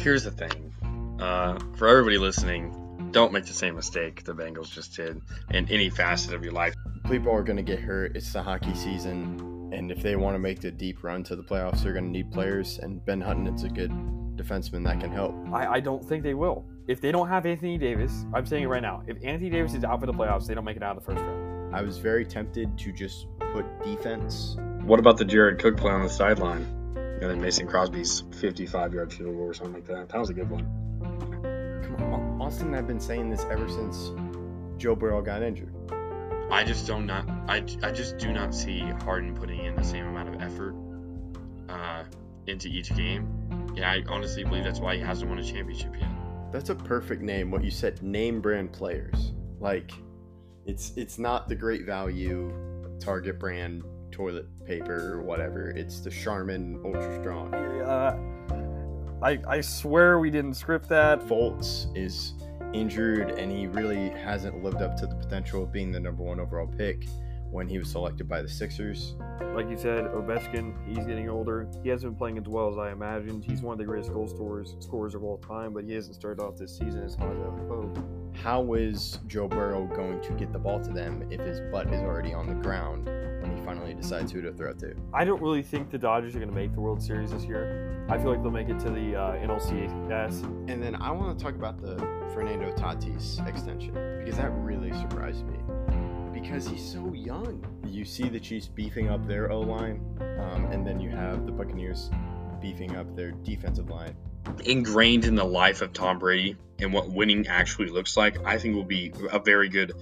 here's the thing. Uh, for everybody listening, don't make the same mistake the Bengals just did in any facet of your life. People are going to get hurt. It's the hockey season. And if they want to make the deep run to the playoffs, they're going to need players. And Ben Hutton is a good defenseman that can help. I, I don't think they will. If they don't have Anthony Davis, I'm saying it right now. If Anthony Davis is out for the playoffs, they don't make it out of the first round. I was very tempted to just put defense. What about the Jared Cook play on the sideline? And then Mason Crosby's 55 yard field goal or something like that. That was a good one. Come on, Austin I've been saying this ever since Joe Burrow got injured. I just don't not I, I just do not see Harden putting in the same amount of effort uh, into each game. And I honestly believe that's why he hasn't won a championship yet. That's a perfect name. What you said, name brand players. Like, it's it's not the great value Target brand toilet paper or whatever. It's the Charmin Ultra Strong. Uh, I, I swear we didn't script that. Fultz is injured and he really hasn't lived up to the potential of being the number one overall pick when he was selected by the Sixers. Like you said, Ovechkin, he's getting older. He hasn't been playing as well as I imagined. He's one of the greatest goal scorers, scorers of all time, but he hasn't started off this season as hot as I would hope. How is Joe Burrow going to get the ball to them if his butt is already on the ground finally decides who to throw to? I don't really think the Dodgers are going to make the World Series this year. I feel like they'll make it to the uh, NLCS. And then I want to talk about the Fernando Tatis extension because that really surprised me because he's so young. You see the Chiefs beefing up their O line, um, and then you have the Buccaneers beefing up their defensive line. Ingrained in the life of Tom Brady and what winning actually looks like, I think will be a very good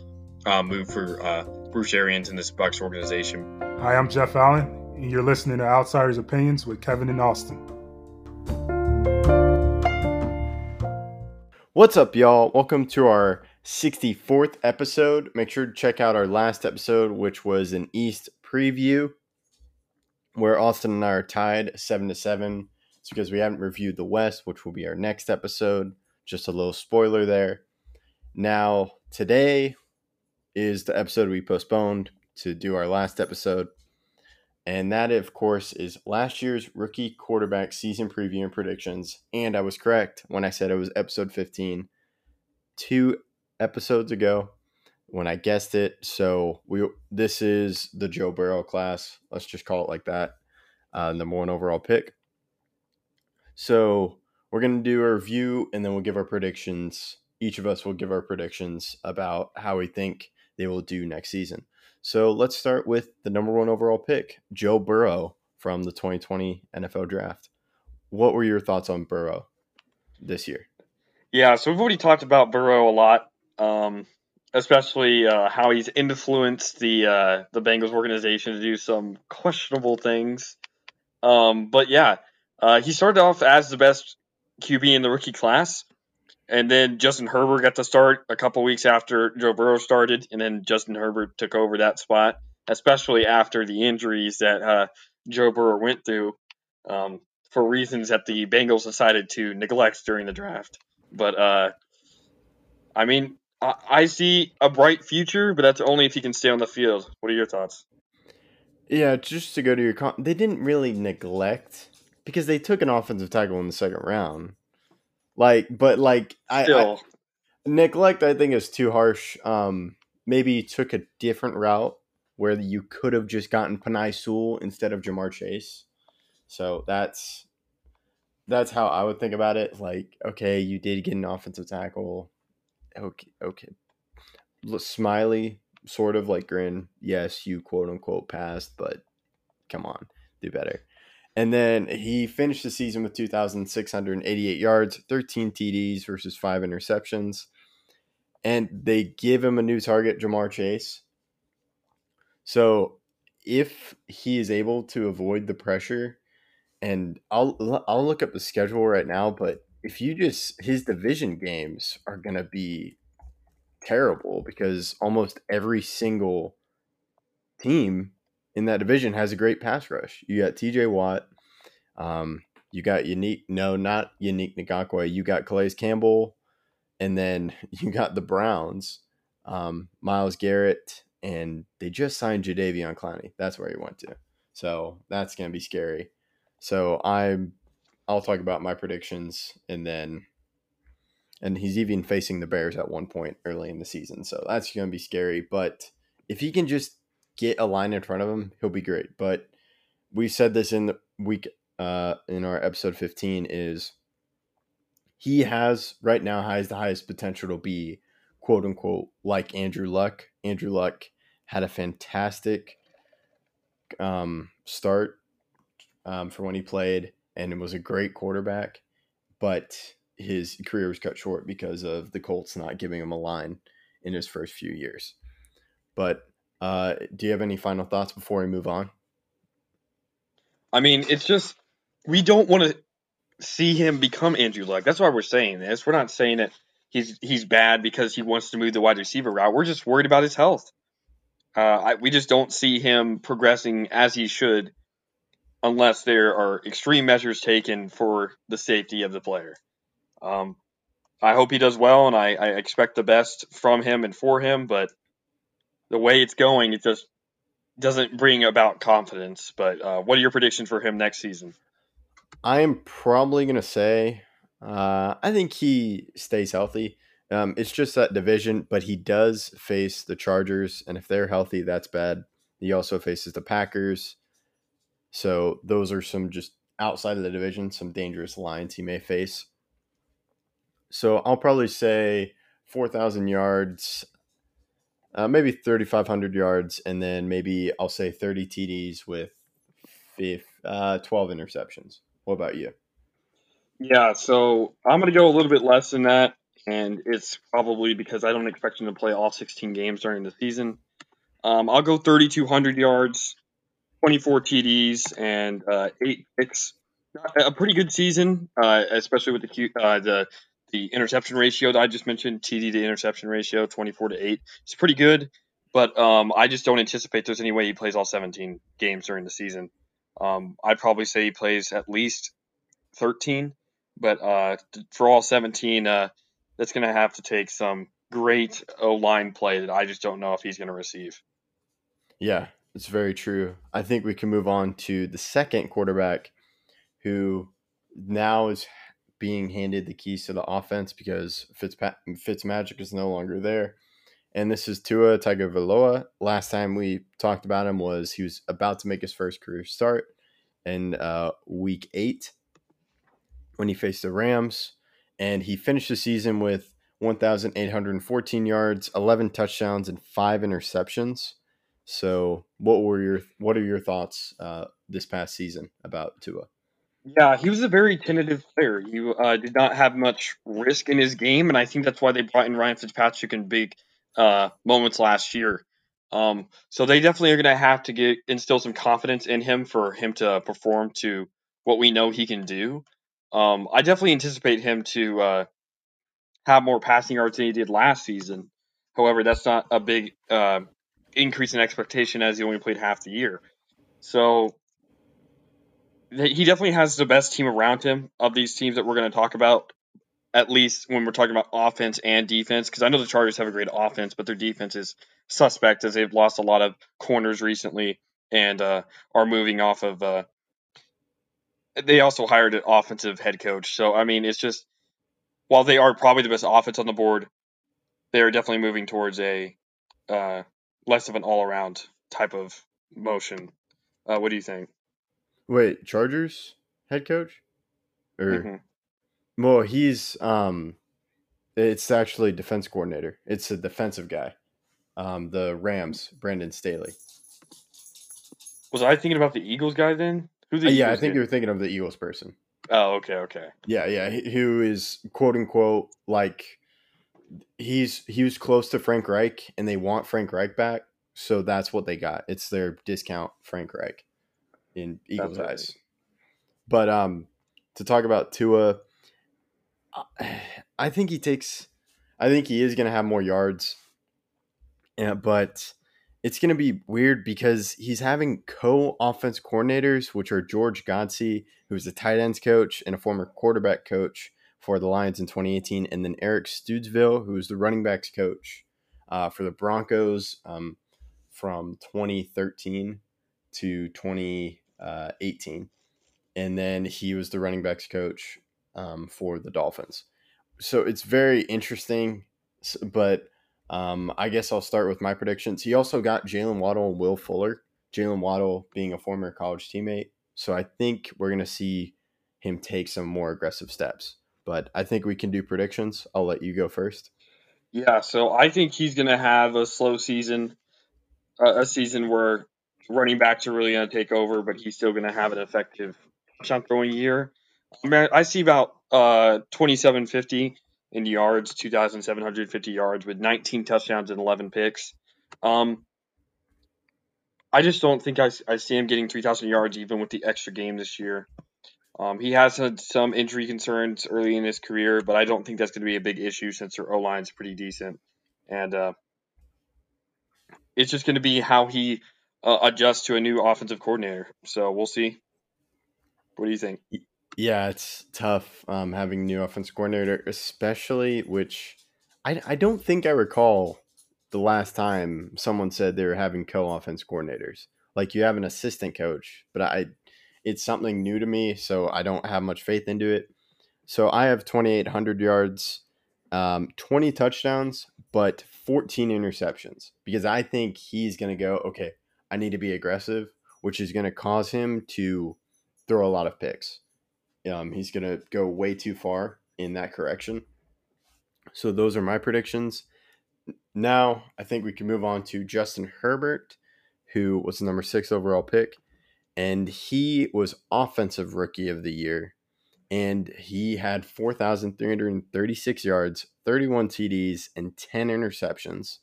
uh, move for uh, Bruce Arians and this Bucs organization. Hi, I'm Jeff Allen, and you're listening to Outsiders Opinions with Kevin and Austin. What's up, y'all? Welcome to our 64th episode. Make sure to check out our last episode, which was an East preview, where Austin and I are tied 7 to 7. It's because we haven't reviewed the West, which will be our next episode. Just a little spoiler there. Now, today is the episode we postponed to do our last episode. And that, of course, is last year's rookie quarterback season preview and predictions. And I was correct when I said it was episode 15. Two episodes ago when I guessed it. So we this is the Joe Burrow class. Let's just call it like that. Uh, number one overall pick. So we're gonna do a review and then we'll give our predictions. Each of us will give our predictions about how we think they will do next season. So let's start with the number one overall pick, Joe Burrow from the 2020 NFL Draft. What were your thoughts on Burrow this year? Yeah, so we've already talked about Burrow a lot, um, especially uh, how he's influenced the uh, the Bengals organization to do some questionable things. Um, but yeah, uh, he started off as the best QB in the rookie class, and then Justin Herbert got to start a couple weeks after Joe Burrow started, and then Justin Herbert took over that spot, especially after the injuries that uh, Joe Burrow went through um, for reasons that the Bengals decided to neglect during the draft. But uh, I mean, I, I see a bright future, but that's only if he can stay on the field. What are your thoughts? Yeah, just to go to your con, they didn't really neglect because they took an offensive tackle in the second round. Like, but like I, I neglect, I think is too harsh. Um, maybe took a different route where you could have just gotten Penei Sewell instead of Ja'Marr Chase. So that's that's how I would think about it. Like, okay, you did get an offensive tackle. Okay, okay. Smiley sort of like grin. Yes, you quote unquote passed, but come on, do better. And then he finished the season with 2,688 yards, 13 TDs versus five interceptions. And they give him a new target, Ja'Marr Chase. So if he is able to avoid the pressure, and I'll I'll look up the schedule right now, but if you just his division games are gonna be terrible because almost every single team in that division has a great pass rush. You got TJ Watt, um, you got unique no, not Yannick Ngakoue, you got Calais Campbell, and then you got the Browns, um, Myles Garrett, and they just signed Jadeveon Clowney. That's where he went to. So that's gonna be scary. So I'm I'll talk about my predictions and then and he's even facing the Bears at one point early in the season. So that's going to be scary, but if he can just get a line in front of him, he'll be great. But we said this in the week uh in our episode 15 is he has right now has the highest potential to be quote unquote like Andrew Luck. Andrew Luck had a fantastic um, start um, for when he played and it was a great quarterback, but his career was cut short because of the Colts not giving him a line in his first few years. But uh, do you have any final thoughts before we move on? I mean, it's just we don't want to see him become Andrew Luck. That's why we're saying this. We're not saying that he's he's bad because he wants to move the wide receiver route. We're just worried about his health. Uh, I, we just don't see him progressing as he should unless there are extreme measures taken for the safety of the player. Um, I hope he does well, and I, I, expect the best from him and for him. But the way it's going, it just doesn't bring about confidence. But uh, what are your predictions for him next season? I am probably going to say uh, I think he stays healthy. Um, it's just that division, but he does face the Chargers, and if they're healthy, that's bad. He also faces the Packers. So those are some just outside of the division, some dangerous lines he may face. So I'll probably say 4,000 yards, uh, maybe 3,500 yards, and then maybe I'll say 30 TDs with uh, 12 interceptions. What about you? Yeah, so I'm going to go a little bit less than that, and it's probably because I don't expect him to play all 16 games during the season. Um, I'll go 3,200 yards, 24 TDs, and uh, eight picks. A pretty good season, uh, especially with the uh, the the interception ratio that I just mentioned, TD to interception ratio, 24 to 8. It's pretty good, but um, I just don't anticipate there's any way he plays all 17 games during the season. Um, I'd probably say he plays at least 13, but uh, for all 17, uh, that's going to have to take some great O line play that I just don't know if he's going to receive. Yeah, it's very true. I think we can move on to the second quarterback who now is being handed the keys to the offense because Fitzpa- Fitzmagic is no longer there. And this is Tua Tagovailoa. Last time we talked about him was he was about to make his first career start in uh, week eight when he faced the Rams, and he finished the season with 1,814 yards, 11 touchdowns, and five interceptions. So, what were your what are your thoughts uh, this past season about Tua? Yeah, he was a very tentative player. He uh, did not have much risk in his game, and I think that's why they brought in Ryan Fitzpatrick in big uh, moments last year. Um, so they definitely are going to have to get instill some confidence in him for him to perform to what we know he can do. Um, I definitely anticipate him to uh, have more passing yards than he did last season. However, that's not a big uh, increase in expectation as he only played half the year. So he definitely has the best team around him of these teams that we're going to talk about. At least when we're talking about offense and defense, because I know the Chargers have a great offense, but their defense is suspect as they've lost a lot of corners recently and uh, are moving off of. Uh, they also hired an offensive head coach, so I mean, it's just while they are probably the best offense on the board, they are definitely moving towards a uh, less of an all-around type of motion. Uh, what do you think? Wait, Chargers head coach? Or mm-hmm. well, he's um it's actually defense coordinator. It's a defensive guy. Um the Rams, Brandon Staley. Was I thinking about the Eagles guy then? Who's the uh, Yeah, I think you were thinking of the Eagles person. Oh, okay, okay. Yeah, yeah, who is quote unquote like he's he was close to Frank Reich and they want Frank Reich back, so that's what they got. It's their discount Frank Reich in Eagles' That's eyes. But um, to talk about Tua, I think he takes. I think he is going to have more yards. Yeah, but it's going to be weird because he's having co-offense coordinators, which are George Godsey, who's a tight ends coach and a former quarterback coach for the Lions in 2018, and then Eric Studesville, who is the running backs coach uh, for the Broncos um, from 2013 to 2018. and then he was the running backs coach um, for the Dolphins. So it's very interesting, but um, I guess I'll start with my predictions. He also got Jaylen Waddle and Will Fuller. Jaylen Waddle being a former college teammate, so I think we're going to see him take some more aggressive steps. But I think we can do predictions. I'll let you go first. Yeah, so I think he's going to have a slow season, a season where running backs are really going to take over, but he's still going to have an effective touchdown throwing year. I see about uh, 2750 in yards, 2,750 yards with 19 touchdowns and 11 picks. Um, I just don't think I, I see him getting 3,000 yards even with the extra game this year. Um, he has had some injury concerns early in his career, but I don't think that's going to be a big issue since their O line is pretty decent. And uh, it's just going to be how he uh, adjusts to a new offensive coordinator. So we'll see. What do you think? Yeah, it's tough um, having new offensive coordinator, especially which I, I don't think I recall the last time someone said they were having co-offense coordinators. Like you have an assistant coach, but I it's something new to me, so I don't have much faith into it. So I have 2,800 yards, um, 20 touchdowns, but 14 interceptions because I think he's going to go, okay, I need to be aggressive, which is going to cause him to throw a lot of picks. Um, he's going to go way too far in that correction. So those are my predictions. Now I think we can move on to Justin Herbert, who was the number six overall pick, and he was offensive rookie of the year, and he had four thousand three hundred and thirty-six yards, thirty-one TDs, and ten interceptions.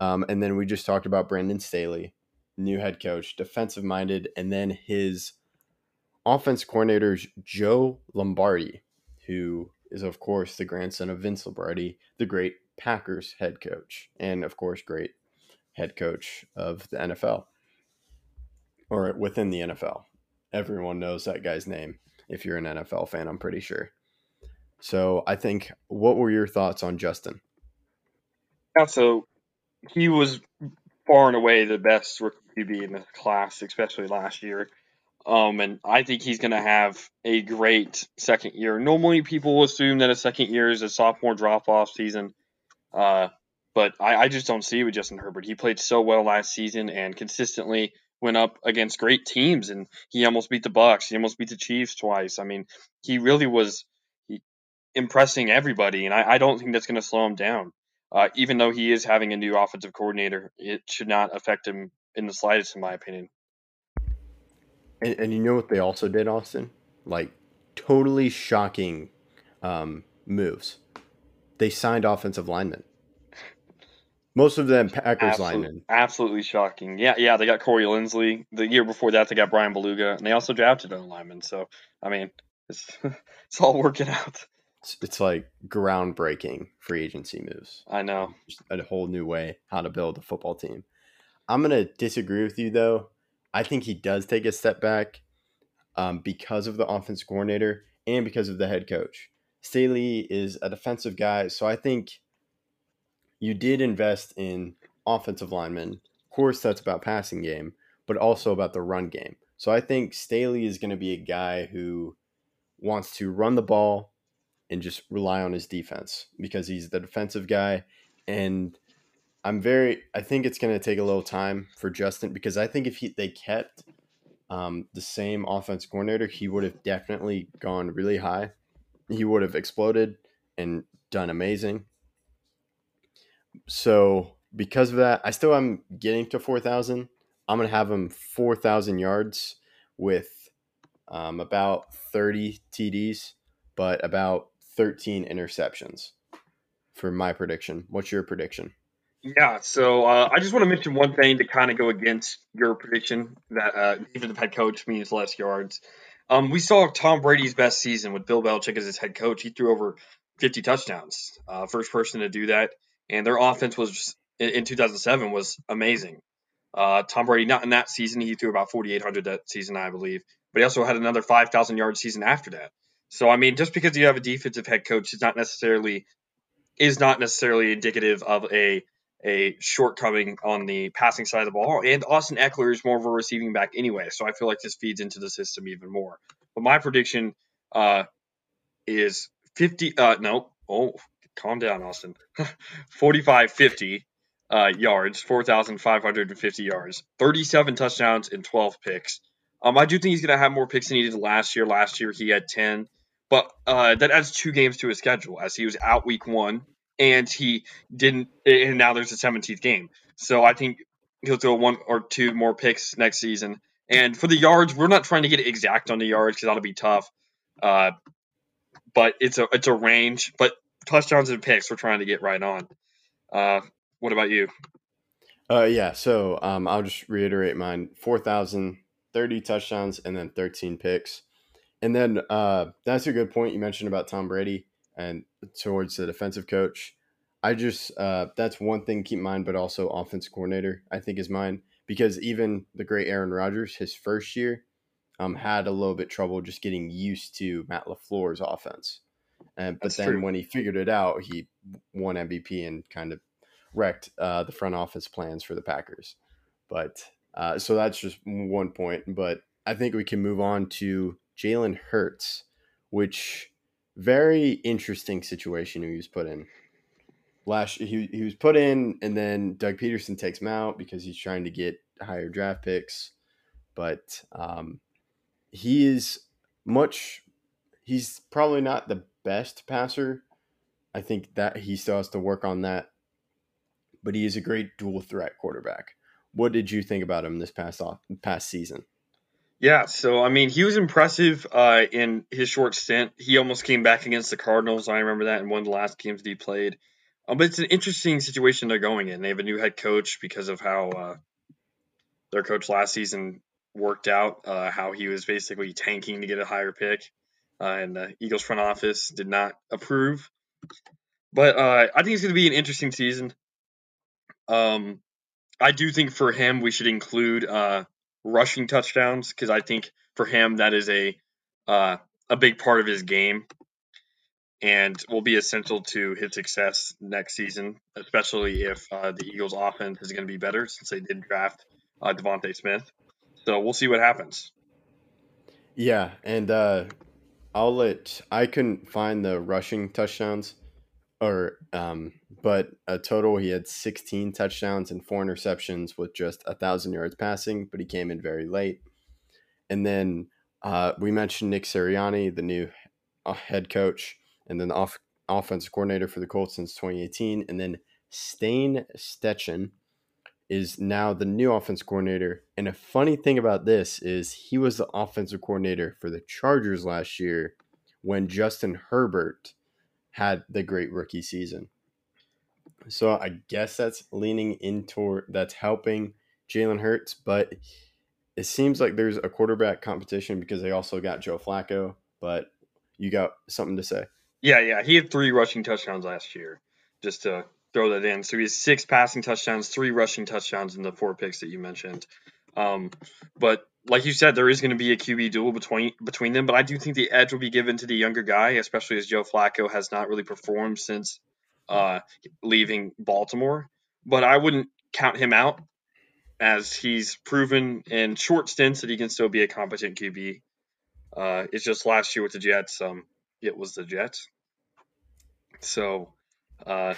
Um, and then we just talked about Brandon Staley, new head coach, defensive minded, and then his offense coordinators Joe Lombardi, who is of course the grandson of Vince Lombardi, the great Packers head coach, and of course great head coach of the NFL or within the NFL. Everyone knows that guy's name if you're an NFL fan, I'm pretty sure. So I think what were your thoughts on Justin? Yeah, so he was far and away the best rookie QB in the class, especially last year. Um, and I think he's going to have a great second year. Normally, people assume that a second year is a sophomore drop off season. Uh, but I, I, just don't see it with Justin Herbert. He played so well last season and consistently went up against great teams, and he almost beat the Bucs. He almost beat the Chiefs twice. I mean, he really was impressing everybody, and I, I don't think that's going to slow him down. Uh, even though he is having a new offensive coordinator, it should not affect him in the slightest, in my opinion. And, and you know what they also did, Austin? Like totally shocking um, moves. They signed offensive linemen. Most of them Packers Absolute, linemen. Absolutely shocking. Yeah, yeah. They got Corey Linsley. The year before that, they got Bryan Bulaga, and they also drafted a lineman. So, I mean, it's it's all working out. It's, it's like groundbreaking free agency moves. I know. Just a whole new way how to build a football team. I'm gonna disagree with you though. I think he does take a step back um, because of the offense coordinator and because of the head coach. Staley is a defensive guy, so I think you did invest in offensive linemen. Of course, that's about passing game, but also about the run game. So I think Staley is going to be a guy who wants to run the ball and just rely on his defense because he's the defensive guy. And I'm very, I think it's going to take a little time for Justin because I think if he, they kept um, the same offense coordinator, he would have definitely gone really high. He would have exploded and done amazing so because of that, I still am getting to four thousand. I'm gonna have him four thousand yards with um, about thirty TDs, but about thirteen interceptions for my prediction. What's your prediction? Yeah, so uh, I just want to mention one thing to kind of go against your prediction that uh, defensive head coach means less yards. Um, we saw Tom Brady's best season with Bill Belichick as his head coach. He threw over 50 touchdowns. Uh, first person to do that and their offense was in 2007 was amazing. Uh, Tom Brady, not in that season, he threw about 4,800 that season, I believe, but he also had another 5,000 yard season after that. So I mean, just because you have a defensive head coach is not necessarily is not necessarily indicative of a a shortcoming on the passing side of the ball. And Austin Ekeler is more of a receiving back anyway, so I feel like this feeds into the system even more. But my prediction uh, is 50. Uh, no, oh, calm down, Austin. 45 50 uh, yards, 4,550 yards, 37 touchdowns, and 12 picks. Um, I do think he's going to have more picks than he did last year. Last year he had 10, but uh, that adds two games to his schedule as he was out week one and he didn't. And now there's a 17th game, so I think he'll throw one or two more picks next season. And for the yards, we're not trying to get exact on the yards because that'll be tough. Uh, but it's a it's a range. But touchdowns and picks, we're trying to get right on. Uh, what about you? Uh, yeah. So um, I'll just reiterate mine: four thousand thirty touchdowns and then thirteen picks. And then uh, that's a good point you mentioned about Tom Brady and towards the defensive coach. I just uh, that's one thing to keep in mind, but also offensive coordinator I think is mine because even the great Aaron Rodgers, his first year, um, had a little bit trouble just getting used to Matt LaFleur's offense. And, but That's then true. when he figured it out, he won MVP and kind of wrecked uh, the front office plans for the Packers. But uh, so that's just one point. But I think we can move on to Jalen Hurts, which very interesting situation he was put in. Last he he was put in, and then Doug Pederson takes him out because he's trying to get higher draft picks. But um, he is much. He's probably not the best passer. I think that he still has to work on that. But he is a great dual threat quarterback. What did you think about him this past off past season? Yeah, so I mean, he was impressive uh, in his short stint. He almost came back against the Cardinals. I remember that in one of the last games that he played. Um, but it's an interesting situation they're going in. They have a new head coach because of how uh, their coach last season worked out, uh, how he was basically tanking to get a higher pick, uh, and the Eagles front office did not approve. But uh, I think it's going to be an interesting season. Um, I do think for him we should include uh, rushing touchdowns because I think for him that is a uh, a big part of his game and will be essential to his success next season, especially if uh, the Eagles' offense is going to be better since they did draft uh, DeVonta Smith. So we'll see what happens. Yeah, and uh, I'll let I couldn't find the rushing touchdowns, or um, but a total he had 16 touchdowns and four interceptions with just a thousand yards passing, but he came in very late. And then uh, we mentioned Nick Sirianni, the new uh, head coach and then off offensive coordinator for the Colts since 2018, and then Shane Steichen is now the new offense coordinator. And a funny thing about this is he was the offensive coordinator for the Chargers last year when Justin Herbert had the great rookie season. So I guess that's leaning into that's helping Jalen Hurts, but it seems like there's a quarterback competition because they also got Joe Flacco. But you got something to say? Yeah, yeah. He had three rushing touchdowns last year, just to throw that in. So he has six passing touchdowns, three rushing touchdowns in the four picks that you mentioned. Um, but like you said, there is going to be a QB duel between between them. But I do think the edge will be given to the younger guy, especially as Joe Flacco has not really performed since uh, leaving Baltimore. But I wouldn't count him out as he's proven in short stints that he can still be a competent QB. Uh, it's just last year with the Jets, um, it was the Jets. So uh,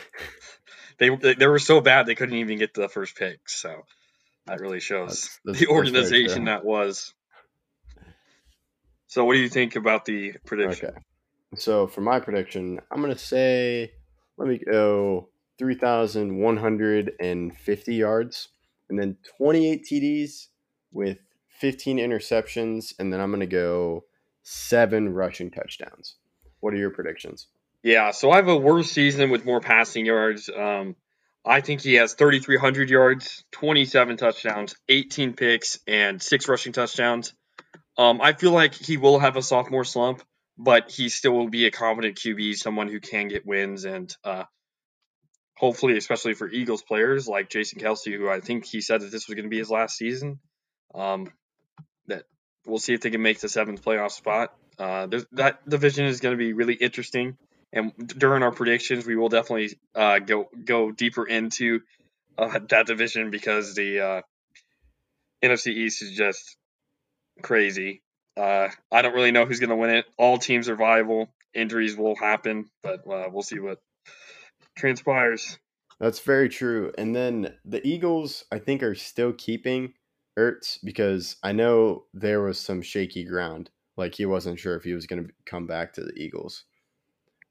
they they were so bad they couldn't even get the first pick. So that really shows that's, that's, the organization that was. So what do you think about the prediction? Okay. So for my prediction, I'm gonna say let me go 3,150 yards and then 28 TDs with 15 interceptions, and then I'm gonna go seven rushing touchdowns. What are your predictions? Yeah, so I have a worse season with more passing yards. Um, I think he has 3,300 yards, 27 touchdowns, 18 picks, and six rushing touchdowns. Um, I feel like he will have a sophomore slump, but he still will be a competent QB, someone who can get wins, and uh, hopefully, especially for Eagles players like Jason Kelce, who I think he said that this was going to be his last season. Um, that we'll see if they can make the seventh playoff spot. Uh, that division is going to be really interesting, and during our predictions, we will definitely uh, go go deeper into uh, that division because the uh, NFC East is just crazy. Uh, I don't really know who's going to win it. All teams are viable. Injuries will happen, but uh, we'll see what transpires. That's very true. And then the Eagles, I think, are still keeping Ertz because I know there was some shaky ground. Like he wasn't sure if he was going to come back to the Eagles.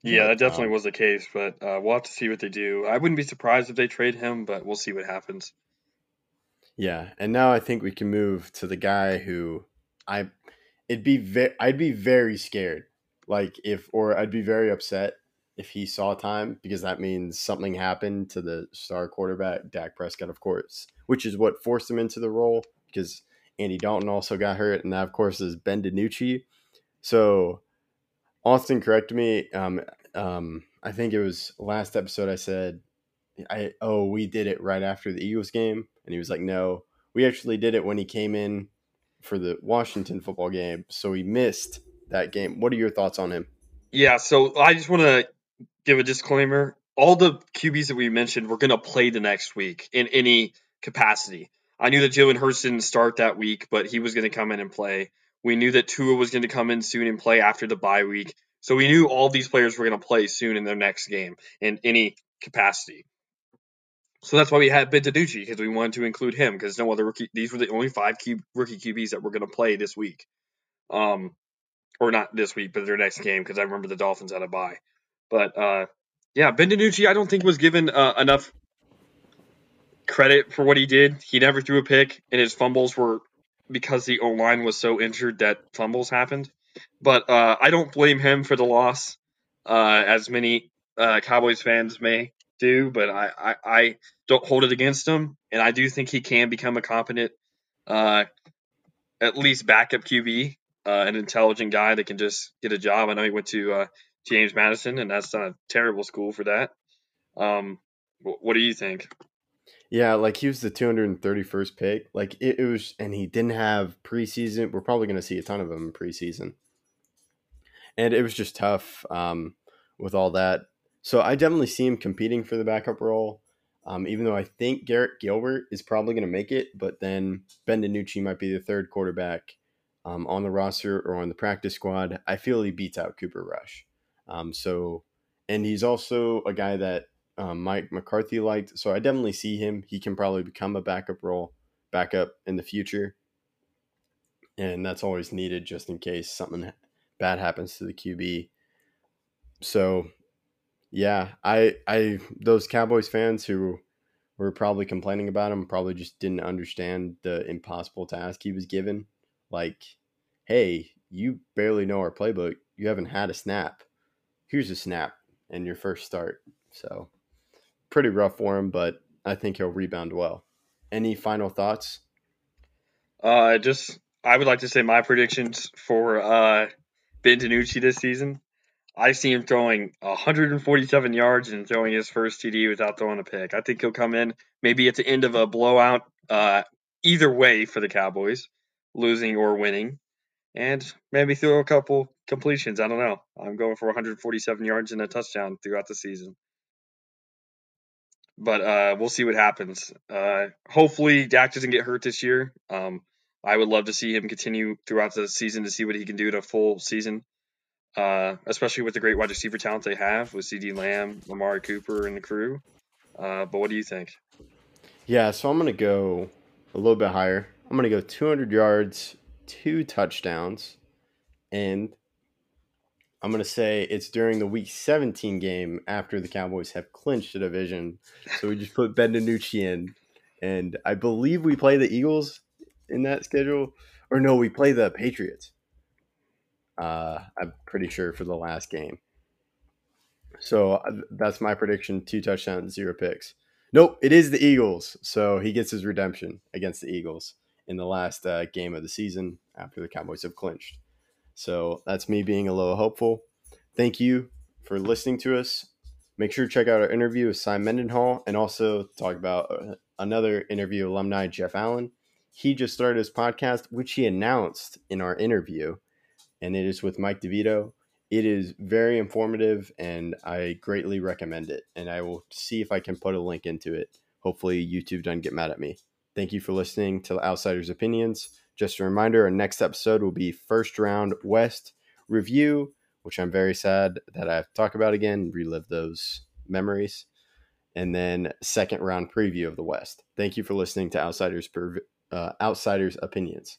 Yeah, that definitely um, was the case, but uh, we'll have to see what they do. I wouldn't be surprised if they trade him, but we'll see what happens. Yeah, and now I think we can move to the guy who I it'd be ve- I'd be very scared, like if or I'd be very upset if he saw time because that means something happened to the star quarterback Dak Prescott, of course, which is what forced him into the role because Andy Dalton also got hurt, and that of course is Ben DiNucci. So Austin correct me. Um, um, I think it was last episode. I said, "I oh we did it right after the Eagles game," and he was like, "No, we actually did it when he came in for the Washington football game, so he missed that game." What are your thoughts on him? Yeah, so I just want to give a disclaimer. All the QBs that we mentioned, we're going to play the next week in any capacity. I knew that Jalen Hurts didn't start that week, but he was going to come in and play. We knew that Tua was going to come in soon and play after the bye week. So we knew all these players were going to play soon in their next game in any capacity. So that's why we had Ben DiNucci because we wanted to include him because no other rookie. These were the only five Q, rookie QBs that were going to play this week, um, or not this week, but their next game because I remember the Dolphins had a bye. But uh, yeah, Ben DiNucci I don't think was given uh, enough credit for what he did. He never threw a pick, and his fumbles were because the O line was so injured that fumbles happened. But uh, I don't blame him for the loss, uh, as many uh, Cowboys fans may do. But I, I, I, don't hold it against him, and I do think he can become a competent, uh, at least backup QB, uh, an intelligent guy that can just get a job. I know he went to uh, James Madison, and that's not a terrible school for that. Um, what do you think? Yeah, like he was the 231st pick. Like it, it was, and he didn't have preseason. We're probably going to see a ton of him in preseason. And it was just tough um, with all that. So I definitely see him competing for the backup role. Um, even though I think Garrett Gilbert is probably going to make it, but then Ben DiNucci might be the third quarterback um, on the roster or on the practice squad. I feel he beats out Cooper Rush. Um, so, and he's also a guy that um, Mike McCarthy liked. So I definitely see him. He can probably become a backup role, backup in the future. And that's always needed just in case something bad happens to the QB. So yeah, I I those Cowboys fans who were probably complaining about him probably just didn't understand the impossible task he was given. Like, hey, you barely know our playbook. You haven't had a snap. Here's a snap and your first start. So pretty rough for him, but I think he'll rebound well. Any final thoughts? Uh, just I would like to say my predictions for uh, Ben DiNucci this season. I see him throwing 147 yards and throwing his first TD without throwing a pick. I think he'll come in maybe at the end of a blowout, uh, either way for the Cowboys, losing or winning, and maybe throw a couple completions. I don't know. I'm going for 147 yards and a touchdown throughout the season but uh, we'll see what happens. Uh, hopefully, Dak doesn't get hurt this year. Um, I would love to see him continue throughout the season to see what he can do to a full season, uh, especially with the great wide receiver talent they have with CeeDee Lamb, Amari Cooper, and the crew. Uh, but what do you think? Yeah, so I'm going to go a little bit higher. I'm going to go 200 yards, two touchdowns, and I'm going to say it's during the week 17 game after the Cowboys have clinched the division. So we just put Ben DiNucci in. And I believe we play the Eagles in that schedule. Or no, we play the Patriots. Uh, I'm pretty sure for the last game. So uh, that's my prediction two touchdowns, zero picks. Nope, it is the Eagles. So he gets his redemption against the Eagles in the last uh, game of the season after the Cowboys have clinched. So that's me being a little hopeful. Thank you for listening to us. Make sure to check out our interview with Simon Mendenhall and also talk about uh, another interview alumni, Jeff Allen. He just started his podcast, which he announced in our interview, and it is with Mike DeVito. It is very informative, and I greatly recommend it. And I will see if I can put a link into it, Hopefully, YouTube doesn't get mad at me. Thank you for listening to Outsiders Opinions. Just a reminder our next episode will be first round West review, which I'm very sad that I have to talk about again, relive those memories. And then second round preview of the West. Thank you for listening to Outsiders, uh, Outsiders Opinions.